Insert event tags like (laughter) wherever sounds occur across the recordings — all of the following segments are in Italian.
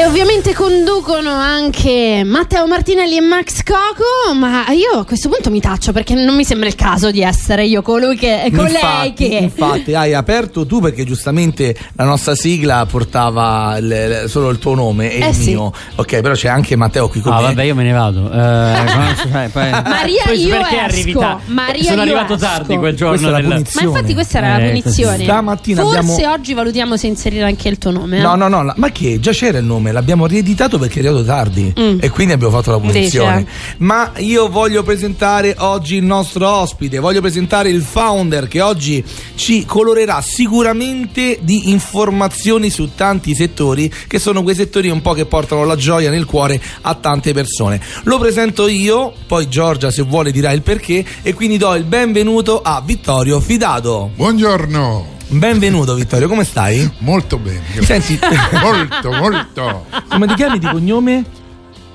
E ovviamente conducono anche Matteo Martinelli e Max Coco, ma io a questo punto mi taccio perché non mi sembra il caso di essere io colui che colei infatti, che infatti hai aperto tu perché giustamente la nostra sigla portava il- solo il tuo nome e Eh il sì. mio. Ok, però c'è anche Matteo qui con Ah, me. vabbè, io me ne vado. Eh, (laughs) poi- Maria, poi io perché esco. Maria, Sono io arrivato esco. tardi quel giorno. È la del- Ma infatti questa era la Eh, punizione. Stamattina Forse abbiamo- oggi valutiamo se inserire anche il tuo nome. eh? No, no, no, la- ma che già c'era il nome, l'abbiamo rieditato perché è arrivato tardi Mm. e quindi abbiamo fatto la punizione. Dice. Ma io voglio presentare oggi il nostro ospite, voglio presentare il founder che oggi ci colorerà sicuramente di informazioni su tanti settori che sono quei settori un po' che portano la gioia nel cuore a tante persone. Lo presento io, poi Giorgia se vuole dirà il perché e quindi do il benvenuto a Vittorio Fidato. Buongiorno, Benvenuto Vittorio, come stai? molto bene. Senti, (laughs) molto, molto. come ti chiami di cognome?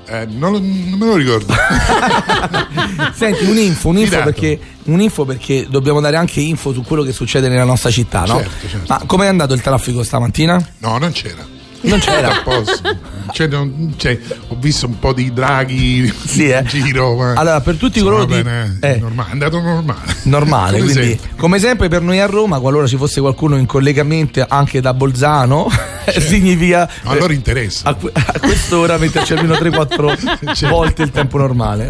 Eh, non, non me lo ricordo. (laughs) Senti, un'info, un'info perché, un'info perché dobbiamo dare anche info su quello che succede nella nostra città, no? Certo, certo. Ma com'è andato il traffico stamattina? No, non c'era. Non Era c'era. Cioè, non- cioè, ho visto un po' di draghi Sì, eh. in giro. Ma Allora, per tutti coloro bene, eh. normale, è andato normale. Normale, (laughs) Come quindi sempre. come sempre per noi a Roma, qualora ci fosse qualcuno in collegamento anche da Bolzano, (laughs) significa No, allora interessa. a, a quest'ora metterci almeno 3-4 (laughs) Certo. volte il tempo normale.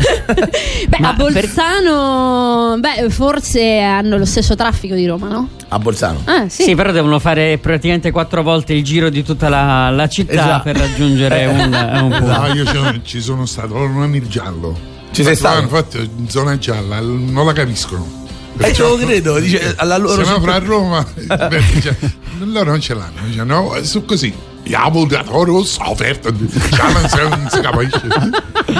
Beh, a Bolzano, beh, forse hanno lo stesso traffico di Roma, no? A Bolzano. Ah, sì. Sì, però devono fare praticamente quattro volte il giro di tutta la, la città Esatto. per raggiungere un, un punto. No, io ci, ci sono stato, loro non hanno il giallo. Ci sei stato? Infatti, in zona gialla non la capiscono. E ce lo credo, dice alla loro Siamo fra Roma, (laughs) beh, dice, loro non ce l'hanno, dice, no, su così. Diamo da rosso, offerta, non non capisce.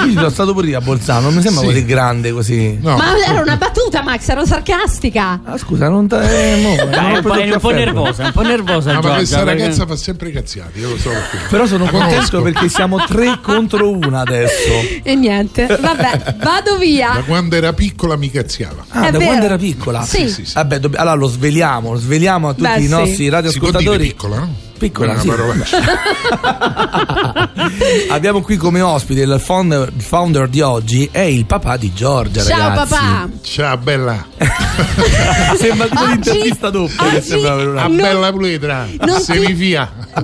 Io sono stato pure io a Bolzano, non mi sembra Sì. così grande così. No, Ma era una battuta, Max, ero sarcastica. Ah, scusa, non te. eh, mo, non Dai, è un po', è un po' nervosa, è un po' nervosa No, ma Giorgia, questa perché- ragazza fa sempre cazziati, io lo so perché. Però sono La contento conosco. perché siamo tre contro una adesso. E niente, vabbè, vado Da via. quando era piccola mi cazziava. Ah, È da vero. quando era piccola? Sì. sì, sì. Vabbè, dobb- allora lo sveliamo, lo sveliamo a tutti Beh, i sì. nostri Si può dire radioascoltatori. piccola, no? Piccola, sì. una parolaccia. (laughs) Abbiamo qui come ospite il founder, il founder di oggi, è il papà di Giorgia, Ciao ragazzi. papà. Ciao bella, (laughs) Sembra tipo Oggi- un'intervista doppia sembra una... Non- bella pletra, non se ti-.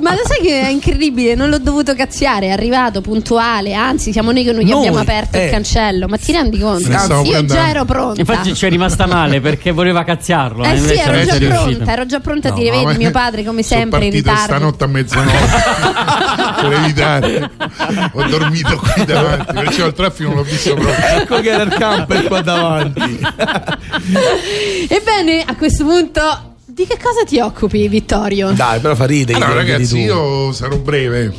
Ma lo sai che è incredibile? Non l'ho dovuto cazziare, è arrivato puntuale. Anzi, siamo noi che non gli Noi, abbiamo aperto eh. il cancello. Ma ti rendi conto? Stavo Io già ero pronta. Infatti ci è rimasta male perché voleva cazziarlo. Eh e sì, ero già è riuscita. pronta, ero già pronta a dire, vedi mio padre come sempre in ritardo. Stanotte a mezzanotte (laughs) per evitare. Ho dormito qui davanti, perciò il traffico non l'ho visto proprio. Ecco che era il camper qua davanti. (laughs) Ebbene, a questo punto, di che cosa ti occupi, Vittorio? Dai, però fa ridere. Allora, ragazzi, io sarò breve. (laughs)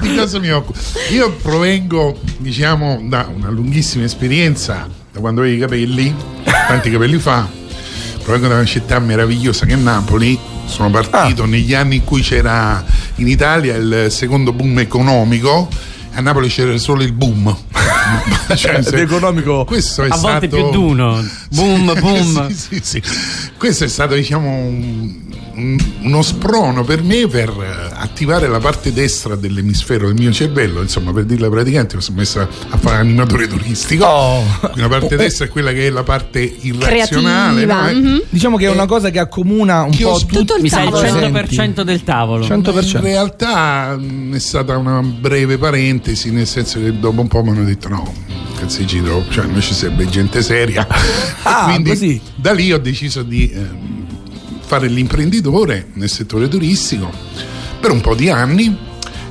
Di cosa mi occupo? Io provengo, diciamo, da una lunghissima esperienza, da quando avevo i capelli, tanti capelli fa. Provengo da una città meravigliosa che è Napoli. Sono Ah. partito negli anni in cui c'era in Italia il secondo boom economico. A Napoli c'era solo il boom. (laughs) Cioè, se- L'economico. questo è A volte stato... più d'uno. (laughs) Boom, boom. sì, sì, sì. Questo è stato, diciamo, un- uno sprono per me per eh, attivare la parte destra dell'emisfero del mio cervello. Insomma, per dirla praticamente, mi sono messo a fare animatore turistico. Oh. La parte destra è quella che è la parte irrazionale. No? Eh, mhm. Diciamo che è una cosa che accomuna un che po' tutto tutti il Mi sa il tavolo. 100% del tavolo. 100%. In realtà mh, è stata una breve parentesi, nel senso che dopo un po' mi hanno detto no, cazzicino, cioè noi ci serve gente seria. Ah, quindi così. da lì ho deciso di ehm, fare l'imprenditore nel settore turistico per un po' di anni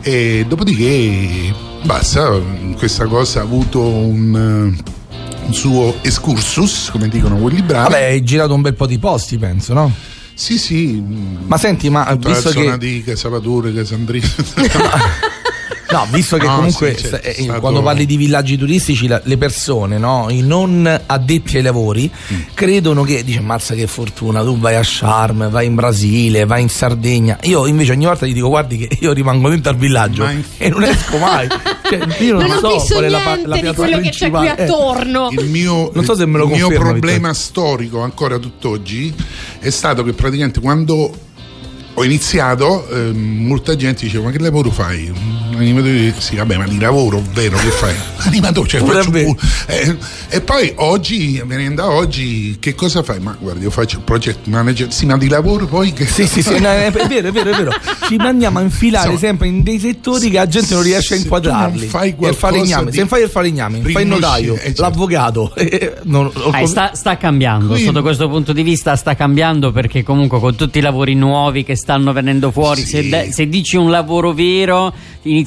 e dopodiché basta, questa cosa ha avuto un, eh, un suo excursus, come dicono quelli bravi. Vabbè, hai girato un bel po' di posti, penso, no? Sì, sì. Ma senti, ma visto che di Casalvatore, Casandrino. (laughs) (laughs) No, visto che No, comunque sì, certo, eh, stato- quando parli di villaggi turistici la- le persone, no? i non addetti ai lavori, Mm. credono che, dice, mazza che fortuna, tu vai a Sharm, vai in Brasile, vai in Sardegna. Io invece ogni volta gli dico, guardi che io rimango dentro al villaggio Ma in- e non esco mai. (laughs) Cioè, io non, Non ho so visto qual è la, la di piazza quello che c'è qui. Eh, attorno. Il mio, Non so se me lo il mio problema storico ancora tutt'oggi è stato che praticamente quando ho iniziato ehm, molta gente diceva ma che lavoro fai? Un animatore sì vabbè ma di lavoro vero che fai? (laughs) Animatore cioè Pure faccio pure- eh, e poi oggi venendo a oggi che cosa fai? Ma guarda io faccio il project manager sì ma di lavoro poi che Sì, sì, sì, no, è vero, è vero, è vero. Ci andiamo a infilare Insomma, sempre in dei settori che la gente non riesce a se inquadrarli. fai il falegname, di se fai il falegname, fai il notaio, eh, certo. l'avvocato. (laughs) eh, non- Ah, sta, sta cambiando, Quindi- sotto questo punto di vista sta cambiando perché comunque con tutti i lavori nuovi che stanno venendo fuori, Sì. se, se dici un lavoro vero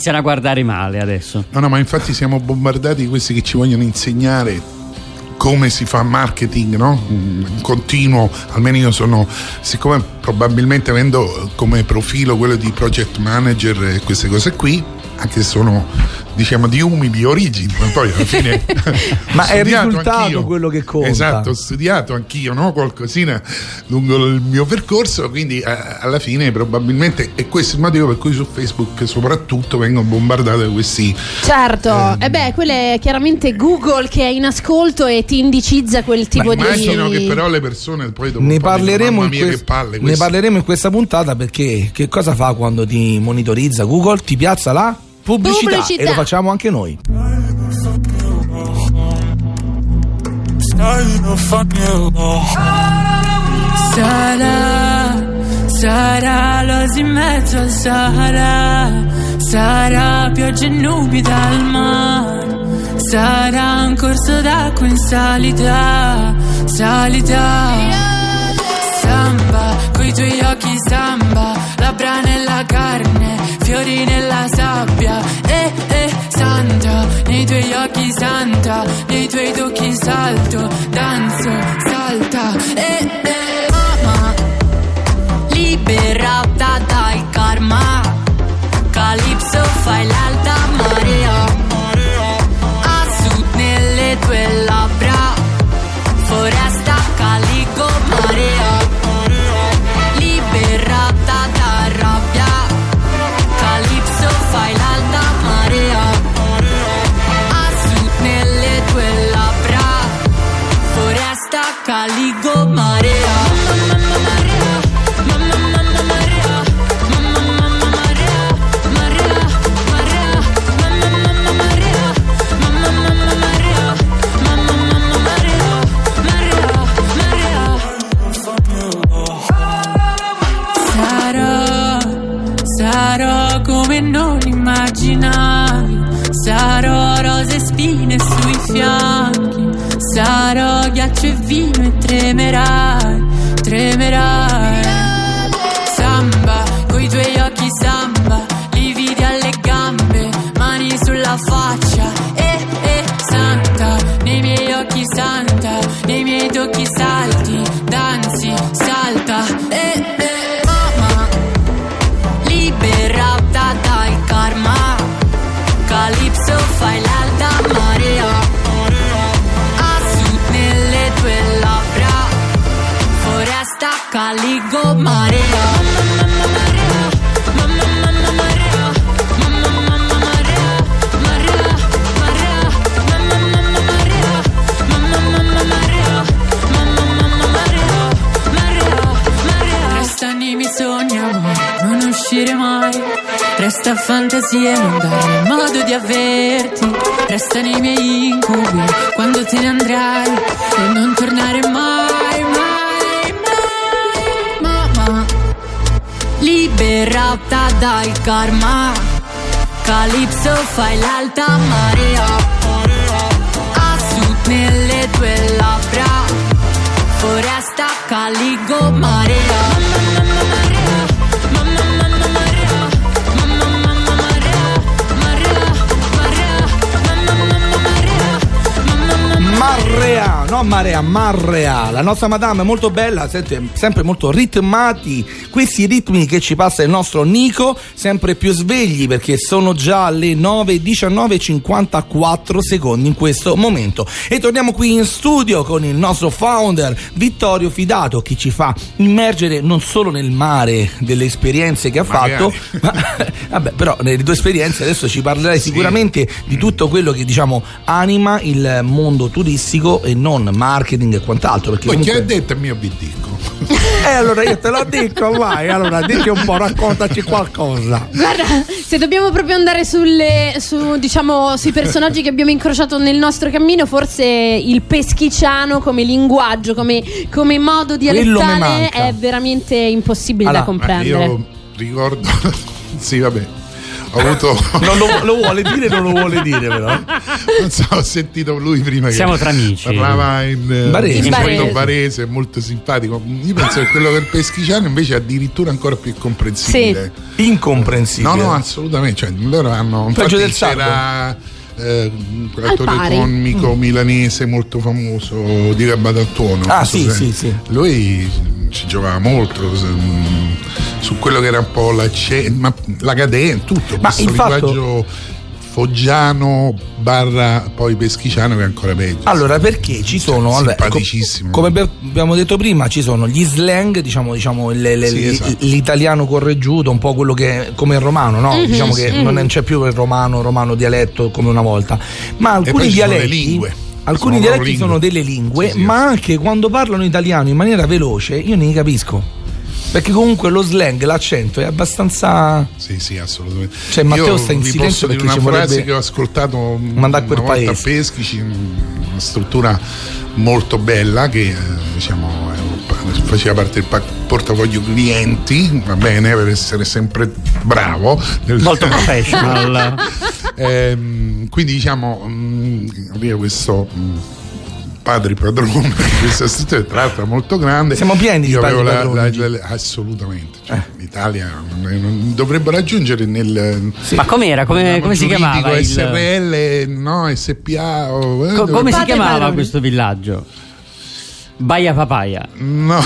iniziano a guardare male adesso. No, no, ma infatti siamo bombardati questi che ci vogliono insegnare come si fa marketing, no? Mm, Continuo, almeno io sono, siccome probabilmente avendo come profilo quello di project manager e queste cose qui, anche se sono diciamo di umili origini, ma poi alla fine (laughs) Ma è il risultato anch'io. quello che conta. Esatto, ho studiato anch'io, no? Qualcosina lungo il mio percorso, quindi eh, alla fine probabilmente è questo il motivo per cui su Facebook soprattutto vengono bombardate questi Certo, e beh, quello è chiaramente Google che è in ascolto e ti indicizza quel tipo Ma di. immagino che però le persone poi dopo Ne dicono, parleremo, mia quest- che palle ne queste". parleremo in questa puntata perché che cosa fa quando ti monitorizza Google? Ti piazza la pubblicità, Pubblicità. e lo facciamo anche noi. Sarà, sarà l'oasi in mezzo al Sahara, sarà pioggia e nubi dal mare, sarà un corso d'acqua in salita, salita. Samba, coi tuoi occhi samba, labbra nella carne, fiori nella sabbia, eh eh santa, nei tuoi occhi santa, nei tuoi tocchi salto, danzo, salta, eh eh mamma, liberata dal karma, Calypso fai l'alta fianchi, sarò ghiaccio e vino e tremerai. Resta fantasia, non dare modo di averti. Resta nei miei incubi quando te ne andrai. E non tornare mai, liberata dal karma. Calypso fai l'alta marea. A sud nelle tue labbra. Foresta caligo marea. Marea, no marea, marrea. La nostra madame è molto bella, sente sempre molto ritmati. Questi ritmi che ci passa il nostro Nico, sempre più svegli perché sono già le 9.19.54 secondi in questo momento. E torniamo qui in studio con il nostro founder Vittorio Fidato che ci fa immergere non solo nel mare delle esperienze che ha Magari. fatto, ma (laughs) vabbè, però nelle tue esperienze adesso ci parlerai Sì. sicuramente di tutto quello che diciamo anima il mondo turistico e non marketing e quant'altro. Perché Poi chi ha comunque... detto il mio bidicco? (laughs) Eh, allora io te lo dico, vai, allora dici un po', raccontaci qualcosa. Guarda, se dobbiamo proprio andare sulle, su, diciamo, sui personaggi che abbiamo incrociato nel nostro cammino, forse il peschiciano come linguaggio, come, come modo dialettale è veramente impossibile Allora, da comprendere. Io ricordo, (laughs) sì, vabbè, ho avuto. (laughs) Non lo, lo vuole dire, non lo vuole dire, però. non so, ho sentito lui prima che Siamo tra amici. parlava in, eh, Barese. in In molto barese. barese, molto simpatico. Io penso che quello del peschiciano invece è addirittura ancora più comprensibile. Incomprensibile. No, no, assolutamente. Cioè, loro hanno. Peggio del sardo. Eh, un attore comico milanese molto famoso di Badattuono. Mm. Ah, sì, se- sì, sì. Lui ci giocava molto se- mm, su quello che era un po' la, ce- ma la cadenza, tutto. Ma questo il fatto- linguaggio foggiano barra poi peschiciano che è ancora peggio. Allora, perché ci sono. Cioè, allora, come abbi- abbiamo detto prima, ci sono gli slang, diciamo, diciamo il- il- Sì, esatto. l'italiano correggiuto, un po' quello che come il romano, no? Mhm, diciamo che non è- c'è più il romano, romano dialetto come una volta. Ma alcuni poi ci sono le dialetti. lingue. Alcuni Sono dialetti sono delle lingue, Sì, sì, ma anche quando parlano italiano in maniera veloce, io ne capisco. Perché comunque lo slang, l'accento è abbastanza. Sì, sì, assolutamente. Cioè, Matteo Io sta in silenzio perché una ci frase vorrebbe che ho ascoltato mandare a quel una volta paese. a Peschici, una struttura molto bella che eh, diciamo eh, faceva parte del portafoglio clienti, va bene, per essere sempre bravo. nel- (laughs) Molto (laughs) professional. Ehm, quindi diciamo mm, aveva questo padre padrone di (laughs) questa struttura tra l'altro molto grande Siamo pieni di padri la- padroni. la- la- assolutamente cioè, l'Italia non- non- dovrebbe raggiungere nel Ma com'era? Come, come si chiamava? il- SRL no SPA o, eh, Co- come si chiamava padrone. questo villaggio? Baia Papaya. no,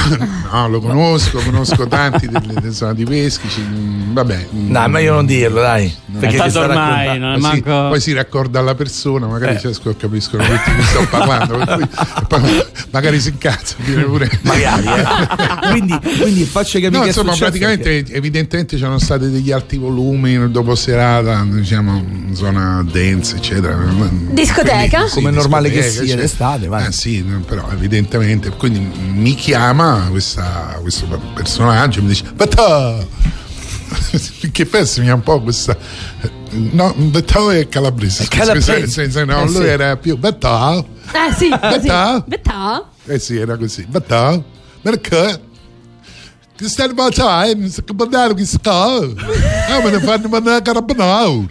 no, lo conosco, conosco tanti delle, delle zone di Peschici, mm, vabbè. mm, Dai, meglio non dirlo, dai. Perché Eh, ci tanto sta ormai raccontando. non è Poi si, manco... poi si raccorda alla persona, magari Eh. cioè, capiscono tutti di chi sto parlando, cui- poi magari si incazza. Magari, eh. (laughs) quindi, quindi faccio capire No, insomma, praticamente evidentemente c'erano stati degli alti volumi dopo serata, diciamo, zona dance, eccetera. Discoteca? Come è normale che sia cioè- d'estate, vai. Eh sì, no, però evidentemente. Quindi mi chiama questa- questo personaggio e mi dice: Batà! (laughs) che pensi mi ha un po' questa. No, Batà è calabrese. È calabrese. No, Eh, lui sì. era più Batà. Eh sì, (laughs) così. Betà? Betà? Eh sì, era così. Batà? Perché? Che stai Batà? Eh, mi sa che mandare che sta. Ah, me ne fanno mandare a carbonara.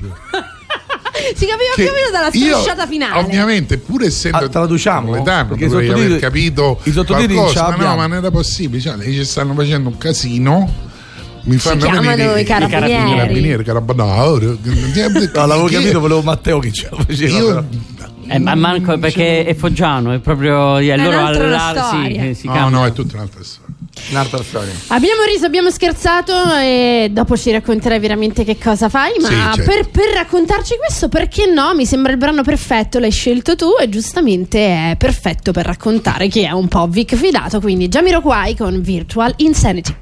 Si capiva più o meno dalla strisciata finale. Ovviamente, pur essendo Ah, traduciamo? i dovrei sottotitoli- aver capito i sottotitoli qualcosa, ma no, ma non era possibile. Cioè, ci stanno facendo un casino. Mi fanno chiamano venire i carabinieri. i carabinieri, carabonara. No, l'avevo capito, volevo Matteo che ce lo faceva. però. Io Eh, ma manco perché è foggiano, è proprio è loro un'altra alla storia. sì, si No, cambia. no, è tutta un'altra storia. Un'altra storia. Abbiamo riso, abbiamo scherzato e dopo ci racconterai veramente che cosa fai. Ma Sì, certo. per, per raccontarci questo, perché no? Mi sembra il brano perfetto, l'hai scelto tu e giustamente è perfetto per raccontare chi è un po' Vic Fidato. Quindi Jamiroquai con Virtual Insanity.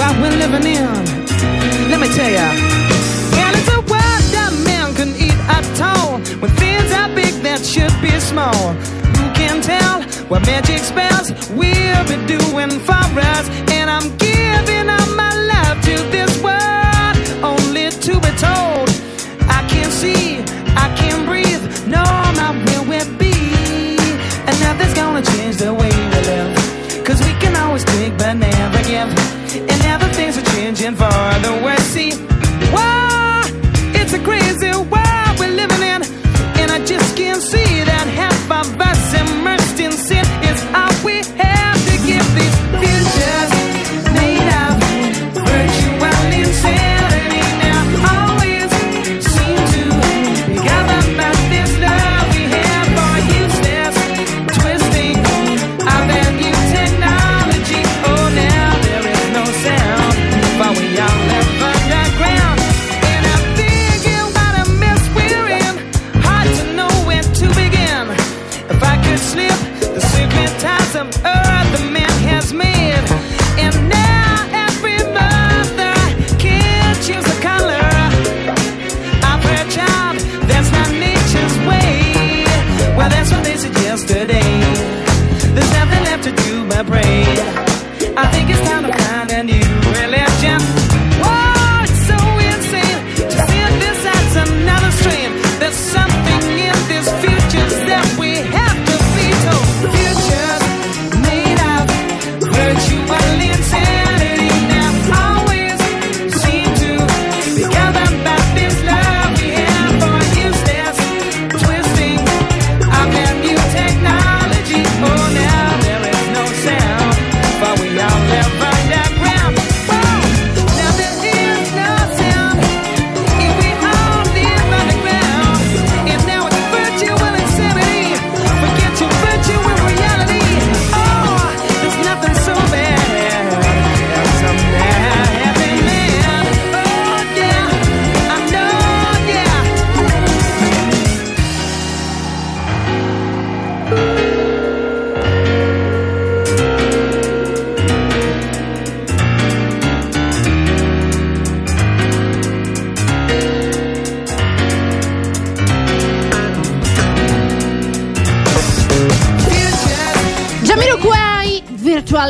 what we're living in. Let me tell ya. And it's a world that man can eat at all. Small. Who can tell what magic spells we'll be doing for us? And I'm giving up my love to this world, only to be told. I can't see, I can't breathe, no, I'm not where we'll be. And nothing's gonna change the way we live. Cause we can always take but never give. And now the things are changing for the worse.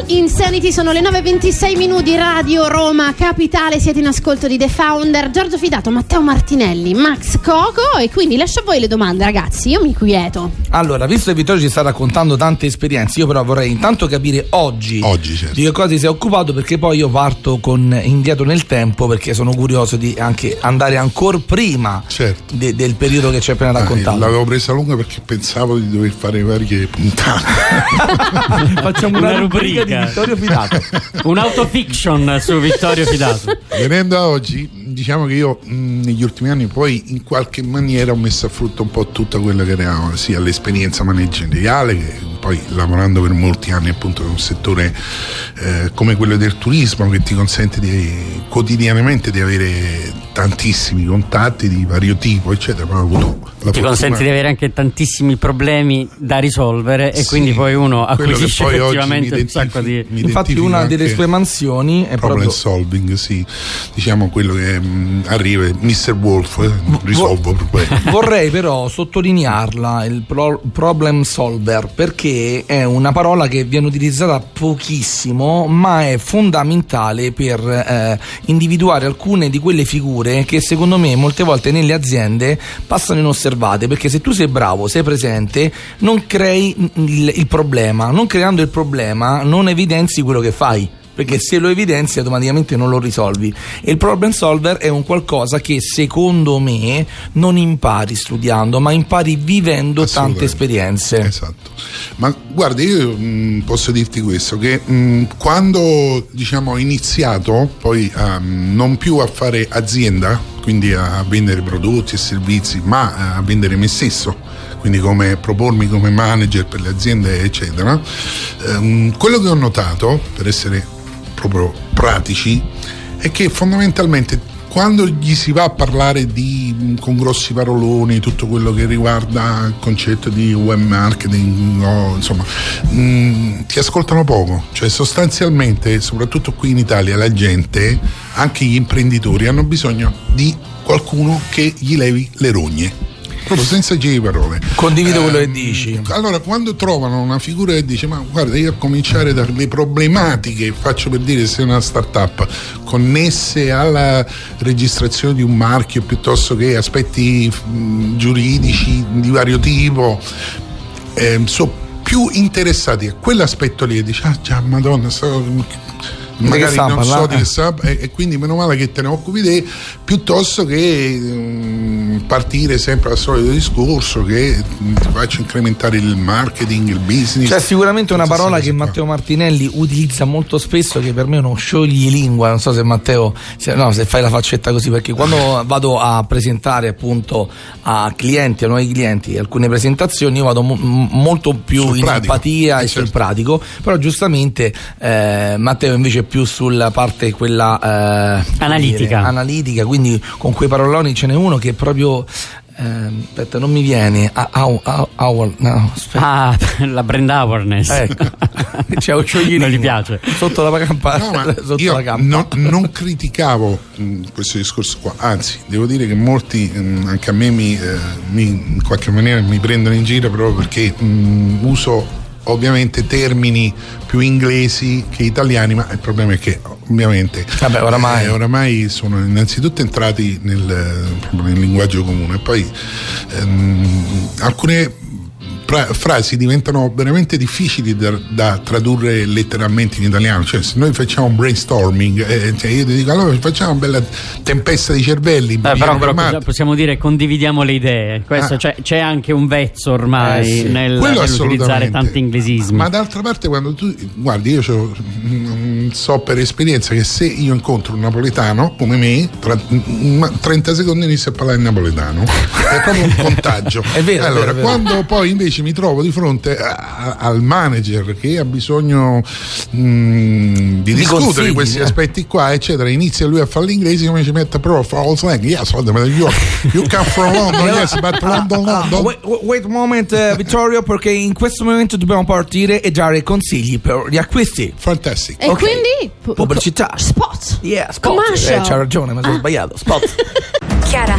Insanity, sono le 9.26 minuti, Radio Roma Capitale, siete in ascolto di The Founder, Giorgio Fidato, Matteo Martinelli, Max Coco e quindi lascio a voi le domande ragazzi, io mi quieto. Allora, visto che Vittorio ci sta raccontando tante esperienze, io però vorrei intanto capire oggi, Oggi, certo. di che cosa ti sei occupato perché poi io parto con indietro nel tempo perché sono curioso di anche andare ancora prima Certo. de- del periodo che ci hai appena Ah, raccontato. l'avevo presa lunga perché pensavo di dover fare varie puntate. (laughs) Facciamo Una una, rubrica, rubrica. Di Vittorio Fidato. Un'autofiction su Vittorio Fidato. Venendo a oggi, diciamo che io mh, negli ultimi anni poi in qualche maniera ho messo a frutto un po' tutta quella che era sia l'esperienza manageriale che poi lavorando per molti anni appunto in un settore eh, come quello del turismo che ti consente di, quotidianamente di avere tantissimi contatti di vario tipo eccetera ma ho avuto Ti fortuna- consente di avere anche tantissimi problemi da risolvere e Sì, quindi poi uno acquisisce poi effettivamente un sacco di... Infatti una delle sue mansioni è problem proprio solving, sì, diciamo quello che mh, arriva, Mr. Wolf, eh, risolvo problemi. (laughs) Vorrei però sottolinearla, il pro- problem solver, perché è una parola che viene utilizzata pochissimo, ma è fondamentale per eh, individuare alcune di quelle figure che secondo me molte volte nelle aziende passano inosservate, perché se tu sei bravo, sei presente, non crei il, il problema, non creando il problema non evidenzi quello che fai perché se lo evidenzi automaticamente non lo risolvi. E il problem solver è un qualcosa che secondo me non impari studiando ma impari vivendo tante esperienze. Esatto. Ma guarda, io mh, posso dirti questo, che mh, quando diciamo, ho iniziato poi a, mh, non più a fare azienda, quindi a vendere prodotti e servizi, ma a vendere me stesso, quindi come propormi come manager per le aziende, eccetera, ehm, quello che ho notato, per essere proprio pratici, è che fondamentalmente quando gli si va a parlare di, con grossi paroloni, tutto quello che riguarda il concetto di web marketing, o, insomma, mh, ti ascoltano poco. Cioè, sostanzialmente, soprattutto qui in Italia, la gente, anche gli imprenditori, hanno bisogno di qualcuno che gli levi le rogne. Proprio senza giri di parole. condivido quello che Ehm, dici Allora, quando trovano una figura che dice: Ma guarda, io a cominciare dalle problematiche, faccio per dire se è una startup, connesse alla registrazione di un marchio piuttosto che aspetti mh, giuridici di vario tipo, ehm, sono più interessati a quell'aspetto lì e dici: Ah, già, madonna, sto- magari non so di che sa e, e quindi meno male che te ne occupi te piuttosto che mm, partire sempre al solito discorso che mm, ti faccio incrementare il marketing il business C'è sicuramente una parola che. Matteo Martinelli utilizza molto spesso che per me è uno scioglilingua, non so se Matteo, se, no, se fai la faccetta così, perché quando vado a presentare appunto a clienti, a nuovi clienti, alcune presentazioni, io vado mo- m- molto più Sul in pratico. empatia Eh, e sul certo. pratico, però giustamente eh, Matteo invece è più sulla parte quella eh, Analitica. dire, analitica, quindi con quei paroloni ce n'è uno che proprio Ehm, aspetta, non mi viene. Ah, au- au- au- no. Ah, la brand awareness. Ecco. (laughs) C'è un scioglierino. Non gli piace. Sotto la campa. No, (laughs) sotto io la campa. non, non criticavo mh, questo discorso qua, anzi, devo dire che molti mh, anche a me mi, eh, mi- in qualche maniera mi prendono in giro proprio perché mh, uso ovviamente termini più inglesi che italiani, ma il problema è che ovviamente Vabbè, oramai. eh, oramai sono innanzitutto entrati nel, nel linguaggio comune, poi ehm, alcune pra- frasi diventano veramente difficili da, da tradurre letteralmente in italiano. Cioè, se noi facciamo un brainstorming, eh, cioè io ti dico allora facciamo una bella tempesta di cervelli. Eh, però, però possiamo- dire condividiamo le idee. Questo Ah. c'è, c'è anche un vezzo ormai Eh, sì. nel, Quello nell'utilizzare tanti inglesismi. Ma d'altra parte, quando tu guardi, io mm, so per esperienza che se io incontro un napoletano come me, tra mm, 30 secondi inizio a parlare in napoletano. È proprio un contagio. (laughs) È vero, è Allora, vero, è vero. quando poi invece mi trovo di fronte a- a- al manager che ha bisogno mm, di discutere consigli, di questi eh. aspetti qua, eccetera, inizia lui a fare l'inglese, come ci mette però fa all slang. Yes, you, you come from (laughs) London, yes, but London, London. Wait, wait un moment, eh, Vittorio, perché in questo momento dobbiamo partire e dare consigli per gli acquisti. Fantastic. E Ok. Quindi pu- Pubblicità. Spot. Yeah, spot. Commercial. Eh, c'ha ragione, ma sono sbagliato. Spot. (laughs) Chiara,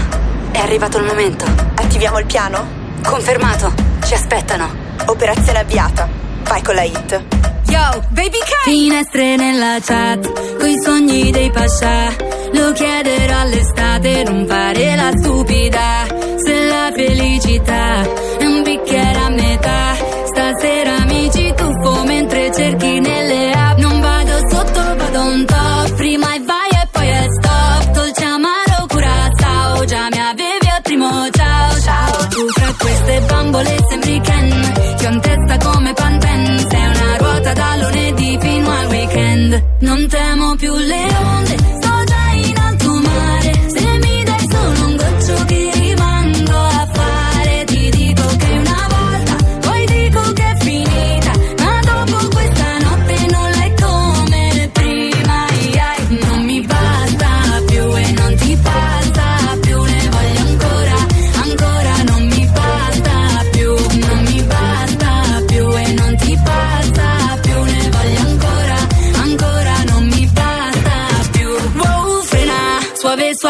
è arrivato il momento. Attiviamo il piano? Confermato. Ci aspettano. Operazione avviata. Vai con la hit. Yo, baby K! Finestre nella chat, coi sogni dei pascià. Lo chiederò all'estate, non fare la stupida. Se la felicità è un bicchiere a metà. Bambole sembri Ken. Ti ho in testa come Panten. Sei una ruota da lunedì fino al weekend. Non temo più le onde,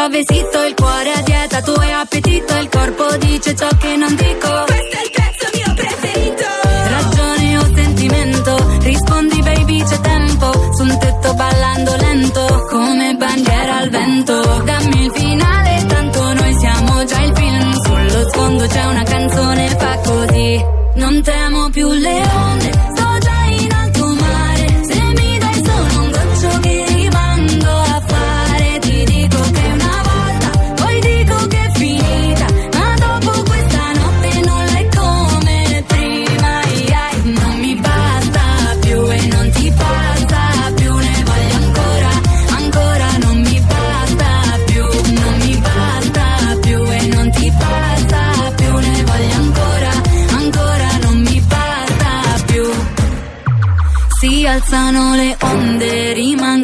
suavecito il cuore a dieta. Tu hai appetito, il corpo dice ciò che non dico. Questo è il pezzo mio preferito. Ragione o sentimento, rispondi baby c'è tempo. Su un tetto ballando lento, come bandiera al vento. Dammi il finale, tanto noi siamo già il film. Sullo sfondo c'è una canzone, fa così. Non temo più le onde,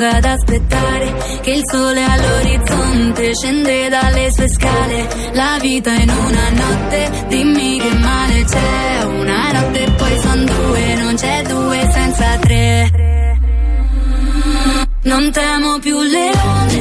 rimanga ad aspettare che il sole all'orizzonte scende dalle sue scale. La vita in una notte, dimmi che male c'è. Una notte e poi son due, non c'è due senza tre. Non temo più le onde,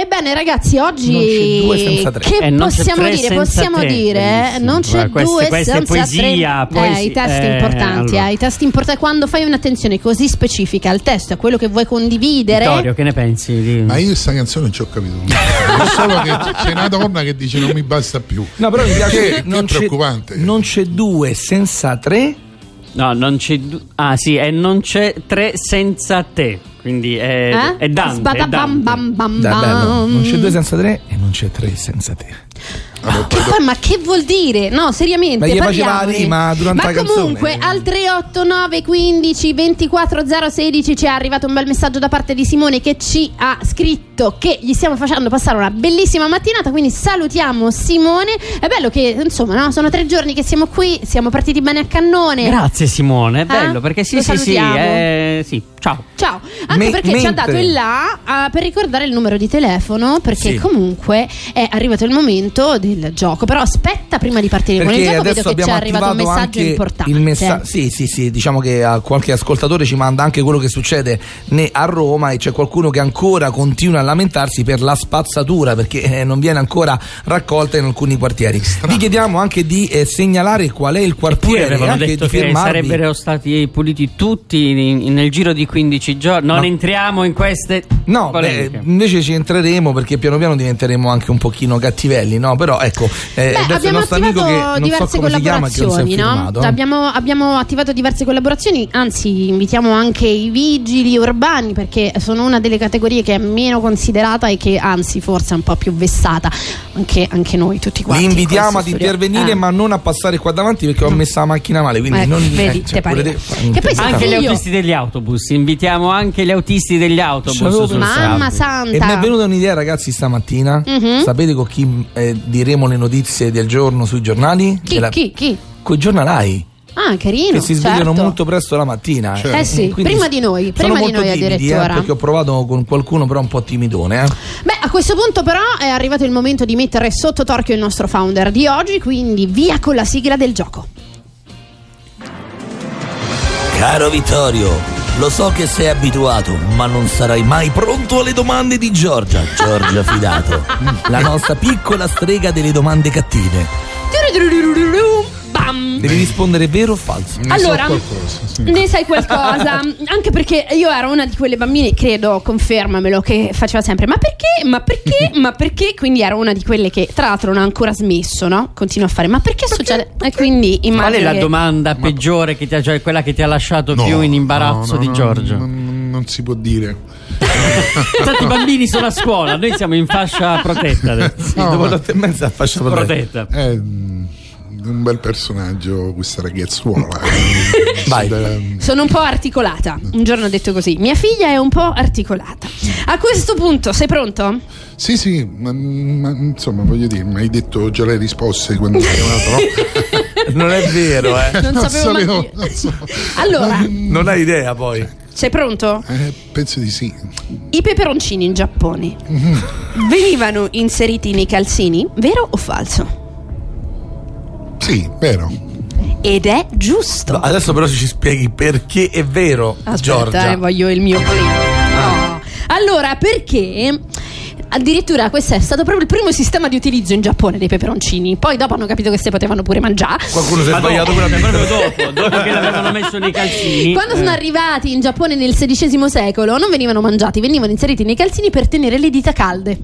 Ebbene, ragazzi, oggi Non c'è due senza tre. che Eh, non c'è possiamo tre dire? senza Possiamo tre. dire, eh, non c'è Guarda, queste- due questa è senza poesia, tre. poesia. Eh, i testi Eh, importanti, allora. eh, i testi importanti. Quando fai un'attenzione così specifica al testo, a quello che vuoi condividere. Vittorio, che ne pensi? Di... Ma io questa canzone non ci ho capito solo che c'è una donna che dice non mi basta più. No, però mi piace Che- che che non c'è, preoccupante. non c'è due senza tre. No, non c'è. du- Ah, sì, e non c'è tre senza te. Quindi è, Eh? è Dante. Sbada è bam Dante. bam bam bello. bam. Non c'è due senza tre e non c'è tre senza te. Che poi poi, ma che vuol dire? No, seriamente. Ma gli faceva la parliamone. rima durante Ma la canzone. comunque al 389 15 24 016 ci è arrivato un bel messaggio da parte di Simone che ci ha scritto che gli stiamo facendo passare una bellissima mattinata. Quindi salutiamo Simone. È bello che insomma, no? sono tre giorni che siamo qui, siamo partiti bene a cannone. Grazie Simone, è bello Eh? perché sì, Lo sì, sì, salutiamo. eh, sì, ciao. Ciao, anche Me- perché ci ha mentre- dato il là ah, per ricordare il numero di telefono perché Sì. comunque è arrivato il momento del gioco. Però aspetta prima di partire con il Perché gioco, vedo adesso che ci è abbiamo arrivato un messaggio importante. il messa- sì, sì, sì, diciamo che a qualche ascoltatore ci manda anche quello che succede ne- a Roma e c'è qualcuno che ancora continua a lamentarsi per la spazzatura perché eh, non viene ancora raccolta in alcuni quartieri. Vi chiediamo anche di eh, segnalare qual è il Pure quartiere e avevano detto che sarebbero stati puliti tutti in- nel giro di 15 giorni. Non No. entriamo in queste No, beh, invece ci entreremo perché piano piano diventeremo anche un pochino cattivelli, no? Però ecco, eh, Beh, abbiamo nostro amico attivato che non so diverse come si chiama, collaborazioni, no? firmato. Abbiamo, abbiamo attivato diverse collaborazioni, anzi invitiamo anche i vigili urbani perché sono una delle categorie che è meno considerata e che anzi forse è un po' più vessata. Anche, anche noi tutti quanti. Vi in invitiamo questo ad studio. intervenire, Eh. ma non a passare qua davanti perché ho messa la macchina male. Quindi Ecco, non vedi, eh, te pure pare. te- Che poi Anche gli autisti degli autobus, invitiamo anche gli autisti degli autobus Mamma santa. E mi è venuta un'idea, ragazzi, stamattina. Mhm. Sapete con chi eh, diremo le notizie del giorno sui giornali? Chi, Della- chi, chi? Coi giornalai Ah, carino. che si svegliano certo. molto presto la mattina. Certo. Eh sì, Quindi prima di noi, sono prima di molto noi timidi, addirittura. eh, perché ho provato con qualcuno, però un po' timidone. Eh. Beh, a questo punto però è arrivato il momento di mettere sotto torchio il nostro founder di oggi, quindi via con la sigla del gioco. Caro Vittorio, lo so che sei abituato, ma non sarai mai pronto alle domande di Giorgia. Giorgia Fidato, (laughs) la nostra piccola strega delle domande cattive. Devi rispondere vero o falso. ne Allora, so qualcosa. sì. Ne sai qualcosa? (laughs) Anche perché io ero una di quelle bambine, credo, confermamelo, che faceva sempre ma perché? Ma perché? (laughs) Ma perché? Quindi ero una di quelle che tra l'altro non ha ancora smesso, no? Continua a fare ma perché succede? E quindi Qual è immagino la che- domanda peggiore che ti ha, cioè quella che ti ha lasciato No, più in imbarazzo no, no, di no, Giorgio? Non, non si può dire. (laughs) Tanti bambini sono a scuola, noi siamo in fascia protetta adesso. No, Dopo l'otto e mezza a fascia protetta. Protetta. Mm, un bel personaggio questa ragazzuola. (laughs) Sono un po' articolata. Un giorno ho detto così. Mia figlia è un po' articolata. A questo punto, sei pronto? Sì, sì, ma, ma, insomma, voglio dire, mi hai detto già le risposte quando sei chiamato. (laughs) Non è vero, eh. Non sapevo sapevo, io. non so. (laughs) Allora, Non hai idea poi. sei pronto? Eh, penso di sì. I peperoncini in Giappone venivano inseriti nei calzini, vero o falso? Sì, vero. Ed è giusto. No, adesso però ci spieghi perché è vero, Aspetta, Giorgia. eh, voglio il mio play. No. Allora, perché addirittura questo è stato proprio il primo sistema di utilizzo in Giappone dei peperoncini. Poi dopo hanno capito che si potevano pure mangiare. Qualcuno si è sbagliato dopo, pure a cioè, proprio dopo, dopo che l'avevano messo nei calzini. Quando sono eh. arrivati in Giappone nel XVI secolo non venivano mangiati, venivano inseriti nei calzini per tenere le dita calde.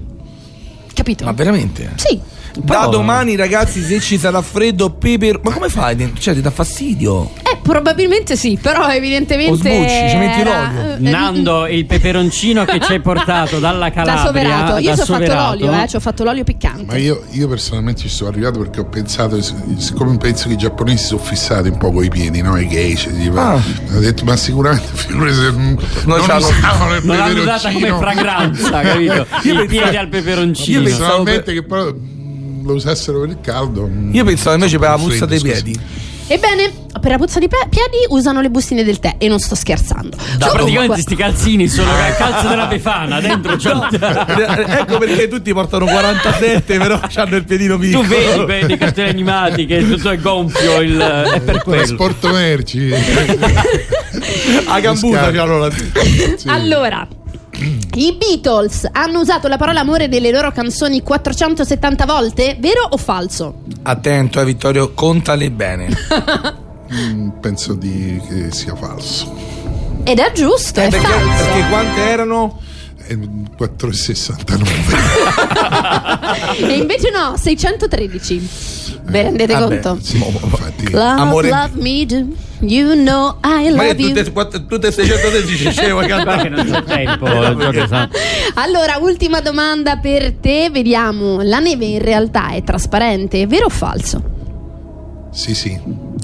Capito? Ma veramente? Sì. Da domani, ragazzi, se ci sarà freddo, pepe. Ma come fai? Cioè, ti dà fastidio? Eh, probabilmente sì, però evidentemente. O sbucci, ci metti l'olio. eh, Nando, il peperoncino che ci hai (laughs) portato dalla Da Calabria. soverato. Io da ci ho fatto l'olio, eh, ci ho fatto l'olio piccante. Ma io, io personalmente ci sono arrivato perché ho pensato, siccome penso che i giapponesi sono fissati un po' coi piedi, no? I geisha, tipo, Ah. ho detto, ma sicuramente (laughs) se non, non c'hanno- usavano il Non l'hanno data come fragranza, capito? (laughs) Pensavo- piede al peperoncino. io Personalmente che poi mm, lo usassero per il caldo. mm, Io pensavo invece per la puzza dei piedi. Ebbene, per la puzza di pe- piedi usano le bustine del tè e non sto scherzando. Da praticamente Comunque- sti calzini sono a calze della Befana dentro c'è Eh, ecco perché tutti portano 47, però hanno il piedino piccolo. tu vedi beh, nei cartoni animati che tutto è gonfio il, è per quello Trasporto merci. (laughs) A gambusa Scarpe. c'hanno la. Sì. Allora, I Beatles hanno usato la parola amore nelle loro canzoni 470 volte, vero o falso? Attento, eh, Vittorio, contali bene. (laughs) Mm, penso di, che sia falso. Ed è giusto, è Eh, perché, falso. perché quante erano? È 4,69. (laughs) E invece no, 613. Vi rendete Vabbè, conto? Sì, infatti. Love, Amore- love me do. You know I Ma love you. tutte, quatt- tutte 613 (laughs) scemo Guarda che non c'è tempo. (laughs) Allora, ultima domanda per te. Vediamo, la neve in realtà è trasparente, vero o falso? Sì, sì,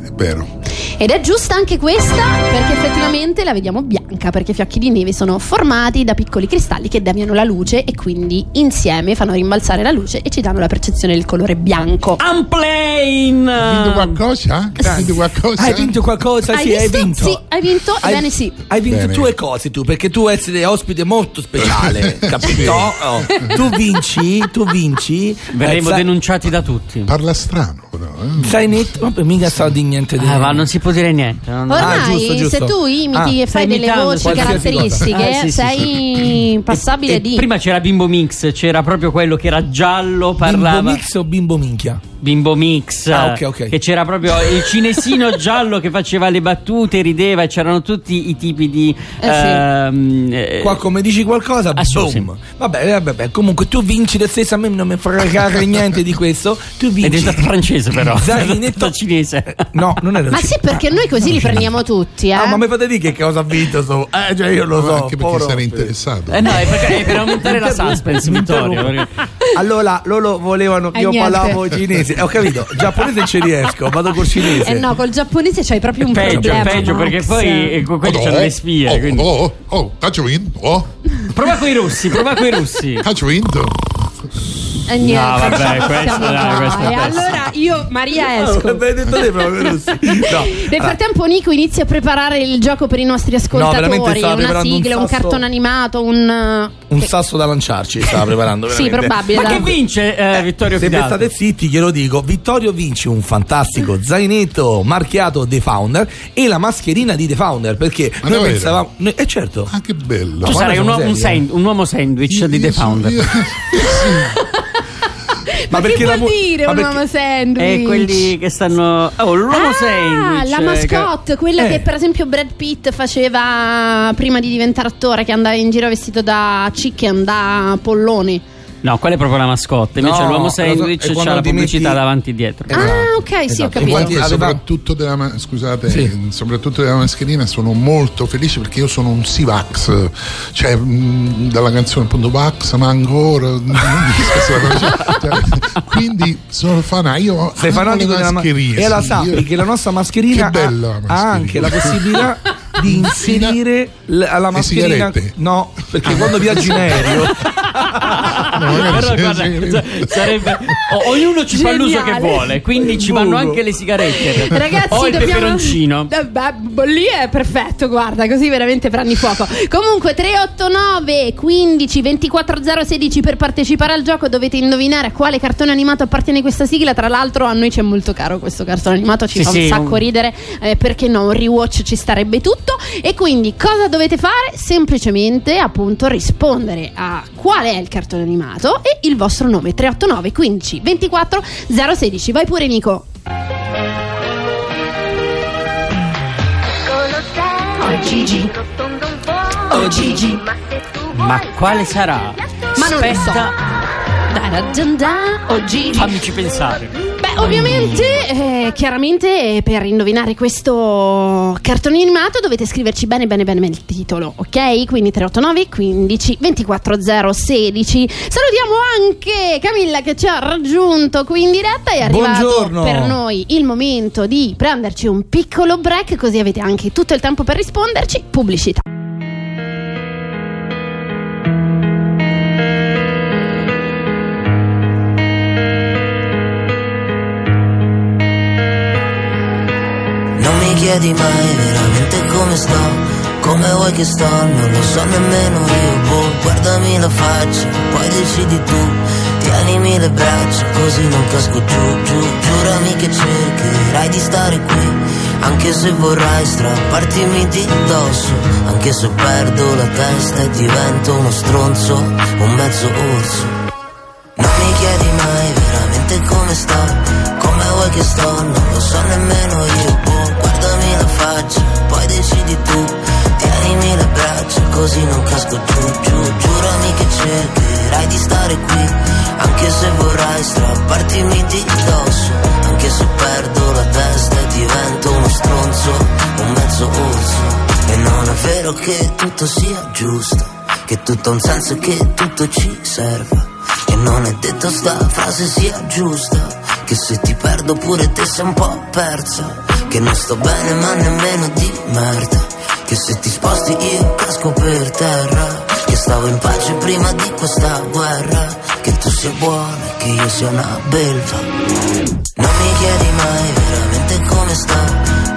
è vero. Ed è giusta anche questa perché effettivamente la vediamo bianca perché i fiocchi di neve sono formati da piccoli cristalli che deviano la luce e quindi insieme fanno rimbalzare la luce e ci danno la percezione del colore bianco. Hai vinto Unplane! qualcosa? Hai vinto qualcosa? Hai vinto qualcosa? Hai sì, hai visto? vinto. Sì, hai vinto? Hai- Ebbene sì. Hai vinto Bene. due cose tu, perché tu essere ospite molto speciale, capito? Oh, Tu vinci, tu vinci. Verremo eh, denunciati da tutti. Parla strano, però. eh. Sai netto, vabbè, mica so di niente di Ah, ma non si può dire niente. non- Ormai Ah, giusto, giusto. se tu imiti Ah, e fai delle voci caratteristiche. Eh, sì, sì, sei passabile E di Prima c'era Bimbo Mix, c'era proprio quello che era giallo, parlava. Bimbo mix o bimbo minchia? Bimbo Mix, Ah, ok, ok. che c'era proprio il cinesino (laughs) giallo che faceva le battute, rideva e c'erano tutti i tipi di... Eh, sì. ehm, eh, Qua come dici qualcosa, Ah, sì, boom. sì. Vabbè, vabbè, vabbè, comunque tu vinci lo stesso, a me non mi fregare niente di questo. Tu vinci. È diventato francese però, Zainetto è cinese. No, non era Ma sì, perché noi così li prendiamo tutti, eh? Ah, ma mi fate dire che cosa ha vinto? So. Eh, cioè io lo so. Anche perché sarei interessato. Eh no, è, perché- è per aumentare la suspense, (laughs) Vittorio. perché- Allora, loro volevano che Eh, io niente. parlavo cinese. Ho capito, giapponese ci riesco, vado col cinese. Eh no, col giapponese c'hai proprio un Peggio, problema. peggio, Max. perché poi eh, quelli Oh, c'hanno le spie. Oh, quindi- oh, oh, oh. Oh, Prova con i russi, prova con i russi. faccio vinto. Eh, niente, No, vabbè, questo- dai, questo E allora io, Maria, esco. L'hai detto te proprio russi. (laughs) No. Nel frattempo Nico inizia a preparare il gioco per i nostri ascoltatori, stava una un sigla, un, sasso- cartone animato, un... Un sasso da lanciarci stava preparando. (laughs) Sì, probabile. Ma che vince eh, Vittorio Se Fidato? state zitti, glielo dico. Vittorio vince un fantastico (laughs) zainetto marchiato The Founder e la mascherina di The Founder. Perché Ma noi pensavamo. noi- eh certo. Ah, che bello. Tu Ma sarai un, un, sand- un uomo sandwich di The Io sono- Founder. Io- Ma, perché che vuol dire ma un uomo sandwich? E quelli che stanno. Oh, l'uomo Ah, sandwich. la eh, mascotte, quella Eh. che per esempio Brad Pitt faceva prima di diventare attore, che andava in giro vestito da chicken, da polloni. No, quella è proprio la mascotte. Invece No, l'uomo sandwich è c'ha la ti pubblicità davanti e dietro. Ah, ok, sì, ho Esatto. capito. Infatti- Comunque, aveva- soprattutto della, ma- scusate, Sì. soprattutto della mascherina sono molto felice perché io sono un Sivax, cioè mh, dalla canzone appunto Vax, ma ancora (laughs) cioè, quindi sono fan, io Sei fanatico le della ma- mascherine. E la sì, sappi io- che la nostra mascherina, Che bella la ha, ha mascherina. anche la possibilità (laughs) di inserire l- alla mascherina. No, perché quando viaggi in aereo. No, Però guarda, sarebbe, o- ognuno ci fa l'uso che Geniale. vuole, quindi ci vanno anche le sigarette. Ragazzi, o il dobbiamo... peperoncino. Eh, beh, lì è perfetto, guarda, così veramente prendi fuoco. Comunque 389 15 24 016 per partecipare al gioco dovete indovinare a quale cartone animato appartiene questa sigla. Tra l'altro a noi c'è molto caro questo cartone animato, ci Sì, fa sì, un sacco un- ridere, eh, perché no, un rewatch ci starebbe tutto. E quindi cosa dovete fare? Semplicemente appunto rispondere a qual è il cartone animato e il vostro nome 389 15 24 016. Vai pure Nico. Oh Gigi, oh Gigi, Ma quale sarà? Ma non lo so. Gigi. fammici pensare. Beh, ovviamente, eh, chiaramente eh, per indovinare questo cartone animato dovete scriverci bene bene bene il titolo, ok? Quindi 389 15 24 016. Salutiamo anche Camilla che ci ha raggiunto qui in diretta. È arrivato Buongiorno. per noi il momento di prenderci un piccolo break, così avete anche tutto il tempo per risponderci. Pubblicità. Chiedi mai veramente come sto? Come vuoi che sto, non lo so nemmeno io. Boh, guardami la faccia, poi decidi tu. Tienimi le braccia, così non casco giù, giù. Giurami che cercherai di stare qui. Anche se vorrai strappartimi di dosso. Anche se perdo la testa e divento uno stronzo Un mezzo orso. Non mi chiedi mai veramente come sto. Come vuoi che sto, così non casco giù, giù Giurami che cercherai di stare qui Anche se vorrai strappartimi di dosso Anche se perdo la testa e divento uno stronzo Un mezzo orso. E non è vero che tutto sia giusto Che tutto ha un senso e che tutto ci serva E non è detto sta frase sia giusta Che se ti perdo pure te sei un po' persa Che non sto bene ma nemmeno di merda Che se ti sposti io casco per terra. Che stavo in pace prima di questa guerra. Che tu sia buona e che io sia una belva. Non mi chiedi mai veramente come sto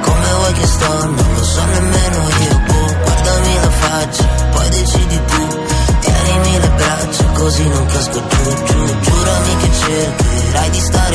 Come vuoi che sto, non lo so nemmeno io. Boh, Guardami la faccia, poi decidi tu. Tienimi le braccia così non casco giù, giù. Giurami che cercherai di stare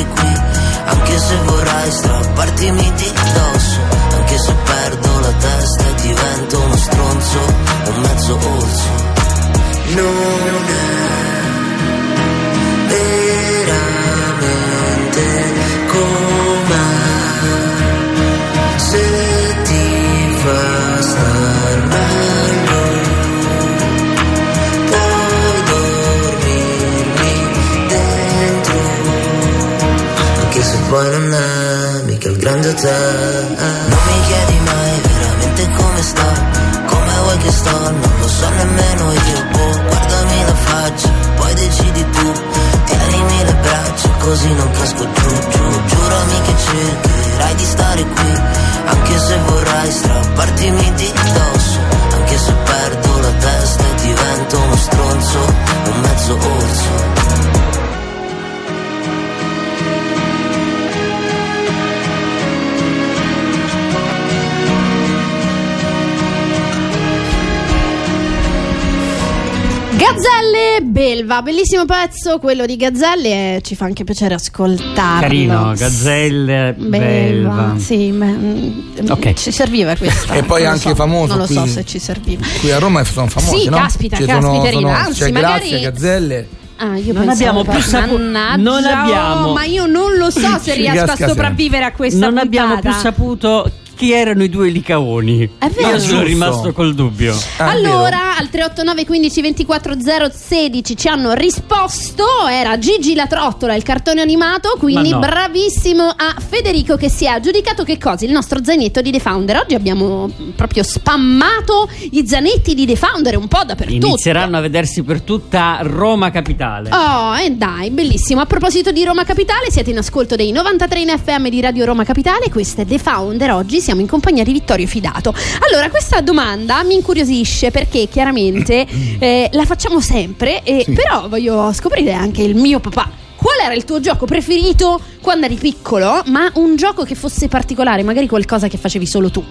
bellissimo pezzo quello di Gazzelle e ci fa anche piacere ascoltarlo. Carino, gazzelle, belva. Sì, beh, mm, Ok. ci serviva questa. (laughs) E poi anche so, famoso Non lo so qui- se ci serviva. Qui a Roma sono famosi, Sì, no? caspita, Ci sono- caspiterina, sono- anzi, c'è magari- Grazia, Gazzelle. Ah, io Non abbiamo più saputo- non abbiamo- oh, ma io non lo so se riesco a sopravvivere a questa non abbiamo più puntata. saputo chi erano i due licaoni. È vero. Io sono rimasto col dubbio. Ah, allora, al 389 15 24 016 ci hanno risposto. Era Gigi la trottola, il cartone animato. Quindi no. bravissimo a Federico che si è aggiudicato che cosa? Il nostro zainetto di The Founder. Oggi abbiamo proprio spammato i zanetti di The Founder un po' dappertutto. Inizieranno a vedersi per tutta Roma capitale. Oh, e dai, bellissimo. A proposito di Roma Capitale, siete in ascolto dei 93 in FM di Radio Roma Capitale. Questo è The Founder. Oggi siamo in compagnia di Vittorio Fidato. Allora, questa domanda mi incuriosisce perché chiaramente eh, la facciamo sempre, e, però voglio scoprire anche il mio papà. Qual era il tuo gioco preferito quando eri piccolo? Ma un gioco che fosse particolare, magari qualcosa che facevi solo tu.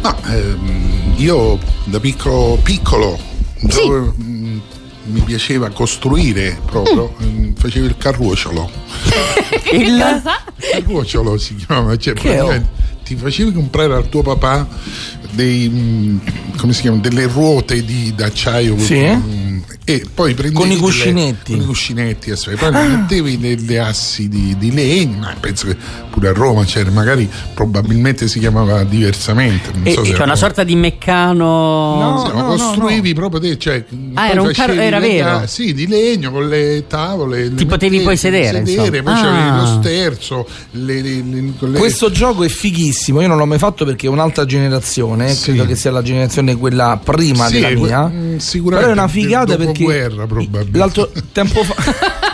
No, ehm, io da piccolo piccolo proprio, mm, mi piaceva costruire proprio, mm, facevo il carruocolo. (laughs) Il Cosa? Carruocolo si chiama, cioè Che praticamente ti facevi comprare al tuo papà dei mm, come si chiama, delle ruote di d'acciaio Sì. mm, e poi prendevi Con i delle- cuscinetti. con i cuscinetti aspetta, poi mettevi delle assi di, di legno ma penso che pure a Roma c'era magari probabilmente si chiamava diversamente non E- so se cioè era- una sorta di meccano. No, sì, ma costruivi proprio te, cioè, poi era un carro- era le vero? sì, di legno con le tavole. le Ti potevi poi sedere, sedere poi c'avevi Ah. lo sterzo. le- le- le- con le- Questo gioco è fighissimo, io non l'ho mai fatto perché è un'altra generazione, Sì. credo che sia la generazione quella prima Sì, della mia. mm, sicuramente Però è una figata perché dopoguerra, probabilmente. l'altro tempo fa (laughs)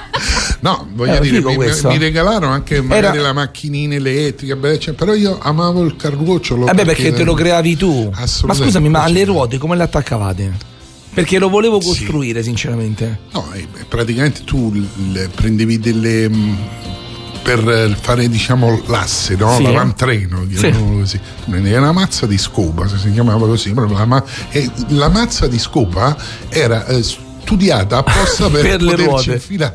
No, voglio Era dire, mi, mi regalarono anche magari Era- la macchinina elettrica, beh, cioè, però io amavo il carruocolo. Vabbè, perché te lo creavi tu. Ma scusami, ma alle ruote come le attaccavate? Perché lo volevo costruire, sinceramente. No, eh, praticamente tu prendevi delle. mh, per eh, fare diciamo l'asse, no? Sì. l'avantreno, diciamo così. Tu prendevi una mazza di scopa, se si chiamava così, la, ma- e la mazza di scopa era. eh, studiata apposta (laughs) per, Per le ruote. infilare.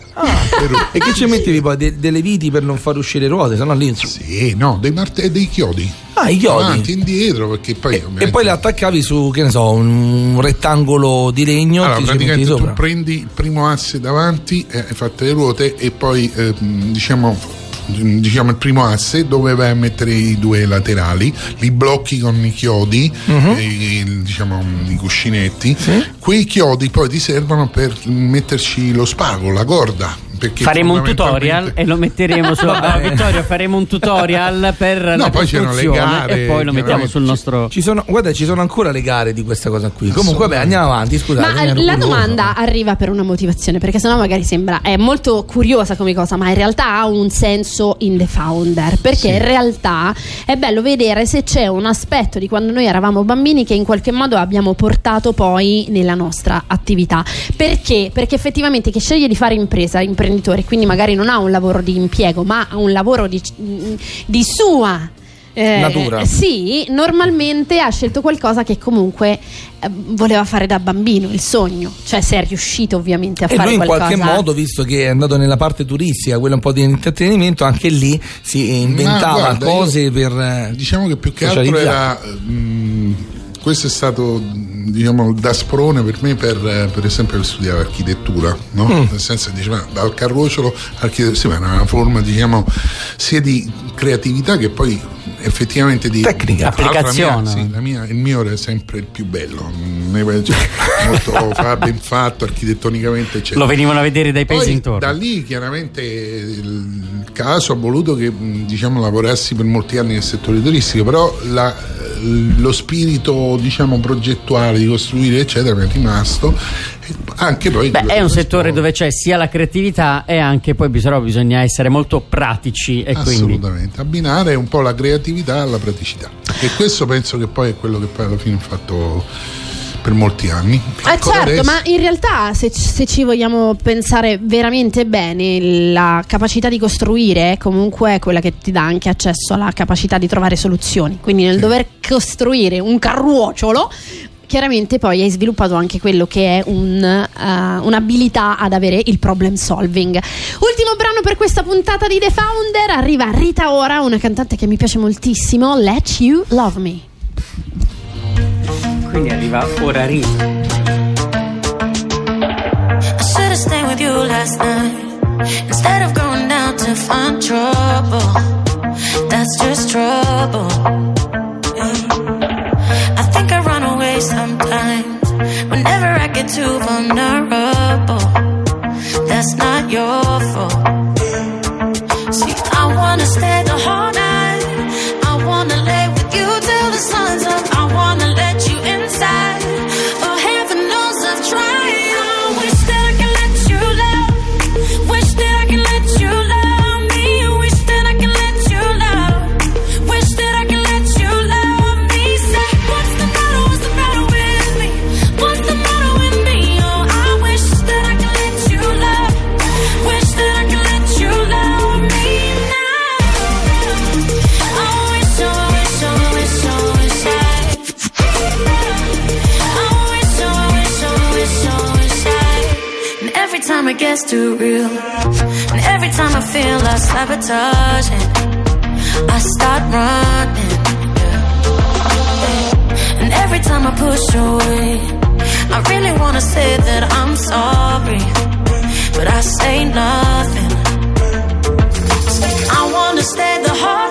E che ci mettevi poi? De- delle viti per non far uscire le ruote, sennò lì. Sì, no, dei, marte- dei chiodi. Ah, i chiodi. Avanti e indietro, perché poi E poi le attaccavi su, che ne so, un rettangolo di legno Allora, praticamente tu prendi il primo asse davanti, eh, hai fatto le ruote e poi ehm, diciamo, diciamo il primo asse dove vai a mettere i due laterali, li blocchi con i chiodi, e i- diciamo i cuscinetti. Quei chiodi poi ti servono per metterci lo spago, la corda. Faremo un tutorial e lo metteremo su (laughs) bene. Vittorio faremo un tutorial per la poi c'erano le gare, e poi lo mettiamo sul nostro Ci sono, guarda, ci sono ancora le gare di questa cosa qui. Comunque, vabbè, andiamo avanti. Scusate. Ma la curioso. domanda arriva per una motivazione, perché sennò magari sembra è molto curiosa come cosa, ma in realtà ha un senso in The Founder. Perché in realtà è bello vedere se c'è un aspetto di quando noi eravamo bambini che in qualche modo abbiamo portato poi nella nostra attività. Perché? Perché effettivamente chi sceglie di fare impresa, imprenditore, quindi magari non ha un lavoro di impiego, ma ha un lavoro di, di sua. eh, Natura. sì, normalmente ha scelto qualcosa che comunque eh, voleva fare da bambino, il sogno, cioè se è riuscito ovviamente a E fare lui in qualcosa. qualche modo, visto che è andato nella parte turistica, quella un po' di intrattenimento, anche lì si inventava Ma guarda, cose per. eh, Diciamo che più che altro era. mm, questo è stato diciamo da sprone per me per, eh, per esempio per studiare architettura no? Mm. nel senso che diceva dal carrocciolo architettura sì, ma era una forma diciamo sia di creatività che poi effettivamente di Tecnica. L'altro la mia- Applicazione. sì, la mia- il mio era sempre il più bello cioè, molto (laughs) fa- ben fatto architettonicamente eccetera lo venivano a vedere dai paesi intorno da lì chiaramente il caso ha voluto che diciamo, lavorassi per molti anni nel settore turistico, però la- lo spirito diciamo, progettuale di costruire eccetera mi è rimasto anche poi Beh, è un settore dove c'è sia la creatività e anche poi bisogna, bisogna essere molto pratici e quindi Assolutamente, abbinare un po' la creatività alla praticità. E questo penso che poi è quello che poi alla fine ho fatto per molti anni. Eh certo, adesso. ma in realtà se, se ci vogliamo pensare veramente bene, la capacità di costruire è comunque quella che ti dà anche accesso alla capacità di trovare soluzioni. Quindi nel dover costruire un carruocciolo, chiaramente poi hai sviluppato anche quello che è un, eh, un'abilità ad avere il problem solving. Ultimo brano per questa puntata di The Founder, arriva Rita Ora, una cantante che mi piace moltissimo, Let You Love Me. You last night instead of going down to find trouble. That's just trouble. I think I run away sometimes whenever I get too vulnerable. That's not your fault. See, I wanna stay the whole night. Gets too real, and every time I feel like sabotaging, I start running. And every time I push away, I really wanna say that I'm sorry, but I say nothing. I wanna stay the whole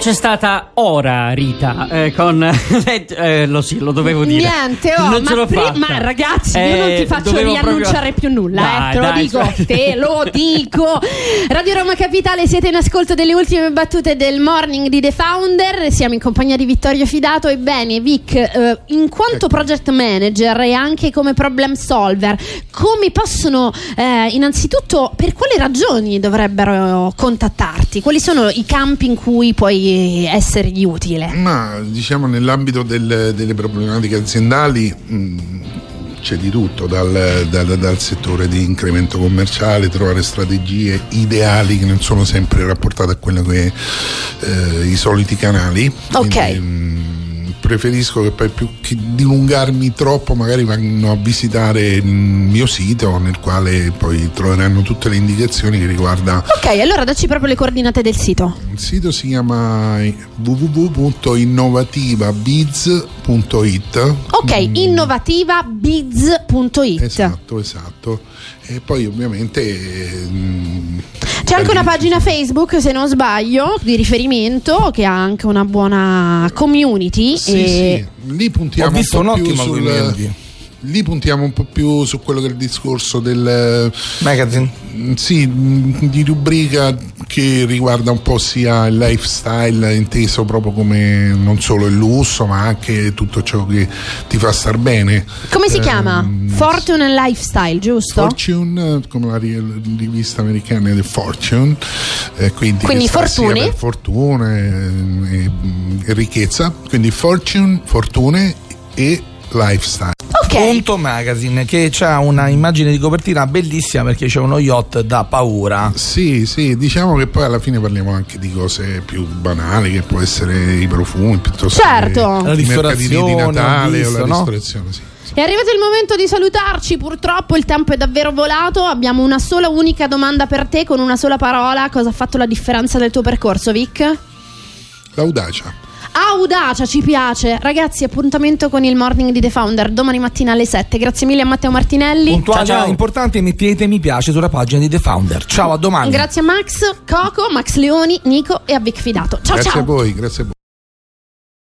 c'è stata ora Rita eh, con (laughs) eh, lo sì, lo dovevo dire. Niente, oh, non ce ma, l'ho pri- ma ragazzi, io Eh, non ti faccio dovevo riannunciare proprio- più nulla, Dai, eh, te lo dai, dico, cioè- te lo (laughs) dico. Radio Roma Capitale, siete in ascolto delle ultime battute del morning di The Founder. Siamo in compagnia di Vittorio Fidato. Ebbene, Vic, eh, in quanto project manager e anche come problem solver, come possono eh, innanzitutto per quali ragioni dovrebbero contattarti? Quali sono i campi in cui puoi essergli utile? Ma diciamo nell'ambito del- delle problematiche aziendali mh, c'è di tutto, dal, dal- dal settore di incremento commerciale, trovare strategie ideali che non sono sempre rapportate a quello che eh, i soliti canali. Ok. Quindi, mh, preferisco che poi più che dilungarmi troppo magari vanno a visitare il mio sito nel quale poi troveranno tutte le indicazioni che riguarda Ok, allora dacci proprio le coordinate del sito. il sito si chiama www.innovativabiz.it Ok, innovativabiz.it. Esatto, esatto. E poi ovviamente mm, C'è anche una pagina Facebook, se non sbaglio, di riferimento che ha anche una buona community. Sì, e... sì, lì puntiamo Ho visto un po' più un'ottima sul community. Lì puntiamo un po' più su quello che è il discorso del magazine. Sì, mh, di rubrica che riguarda un po' sia il lifestyle inteso proprio come non solo il lusso, ma anche tutto ciò che ti fa star bene. Come si Ehm, chiama? Fortune and Lifestyle, giusto? Fortune, eh, come la ri- rivista americana di Fortune, eh, quindi, Quindi fortune? per fortuna e, e- e ricchezza, quindi Fortune, fortune e lifestyle. Punto Magazine che ha una immagine di copertina bellissima perché c'è uno yacht da paura. Sì, sì, diciamo che poi alla fine parliamo anche di cose più banali, che può essere i profumi piuttosto Certo. che La di ristorazione, ho Natale o visto, la no? ristorazione, sì. È arrivato il momento di salutarci, purtroppo il tempo è davvero volato, abbiamo una sola unica domanda per te con una sola parola, cosa ha fatto la differenza del tuo percorso Vic? L'audacia. Audacia ci piace, ragazzi appuntamento con il morning di The Founder domani mattina alle 7, grazie mille a Matteo Martinelli, Puntualità importante, mettete mi piace sulla pagina di The Founder. Ciao, a domani. grazie a Max, Coco, Max Leoni, Nico e a Vic Fidato, ciao grazie ciao! a voi, grazie a voi.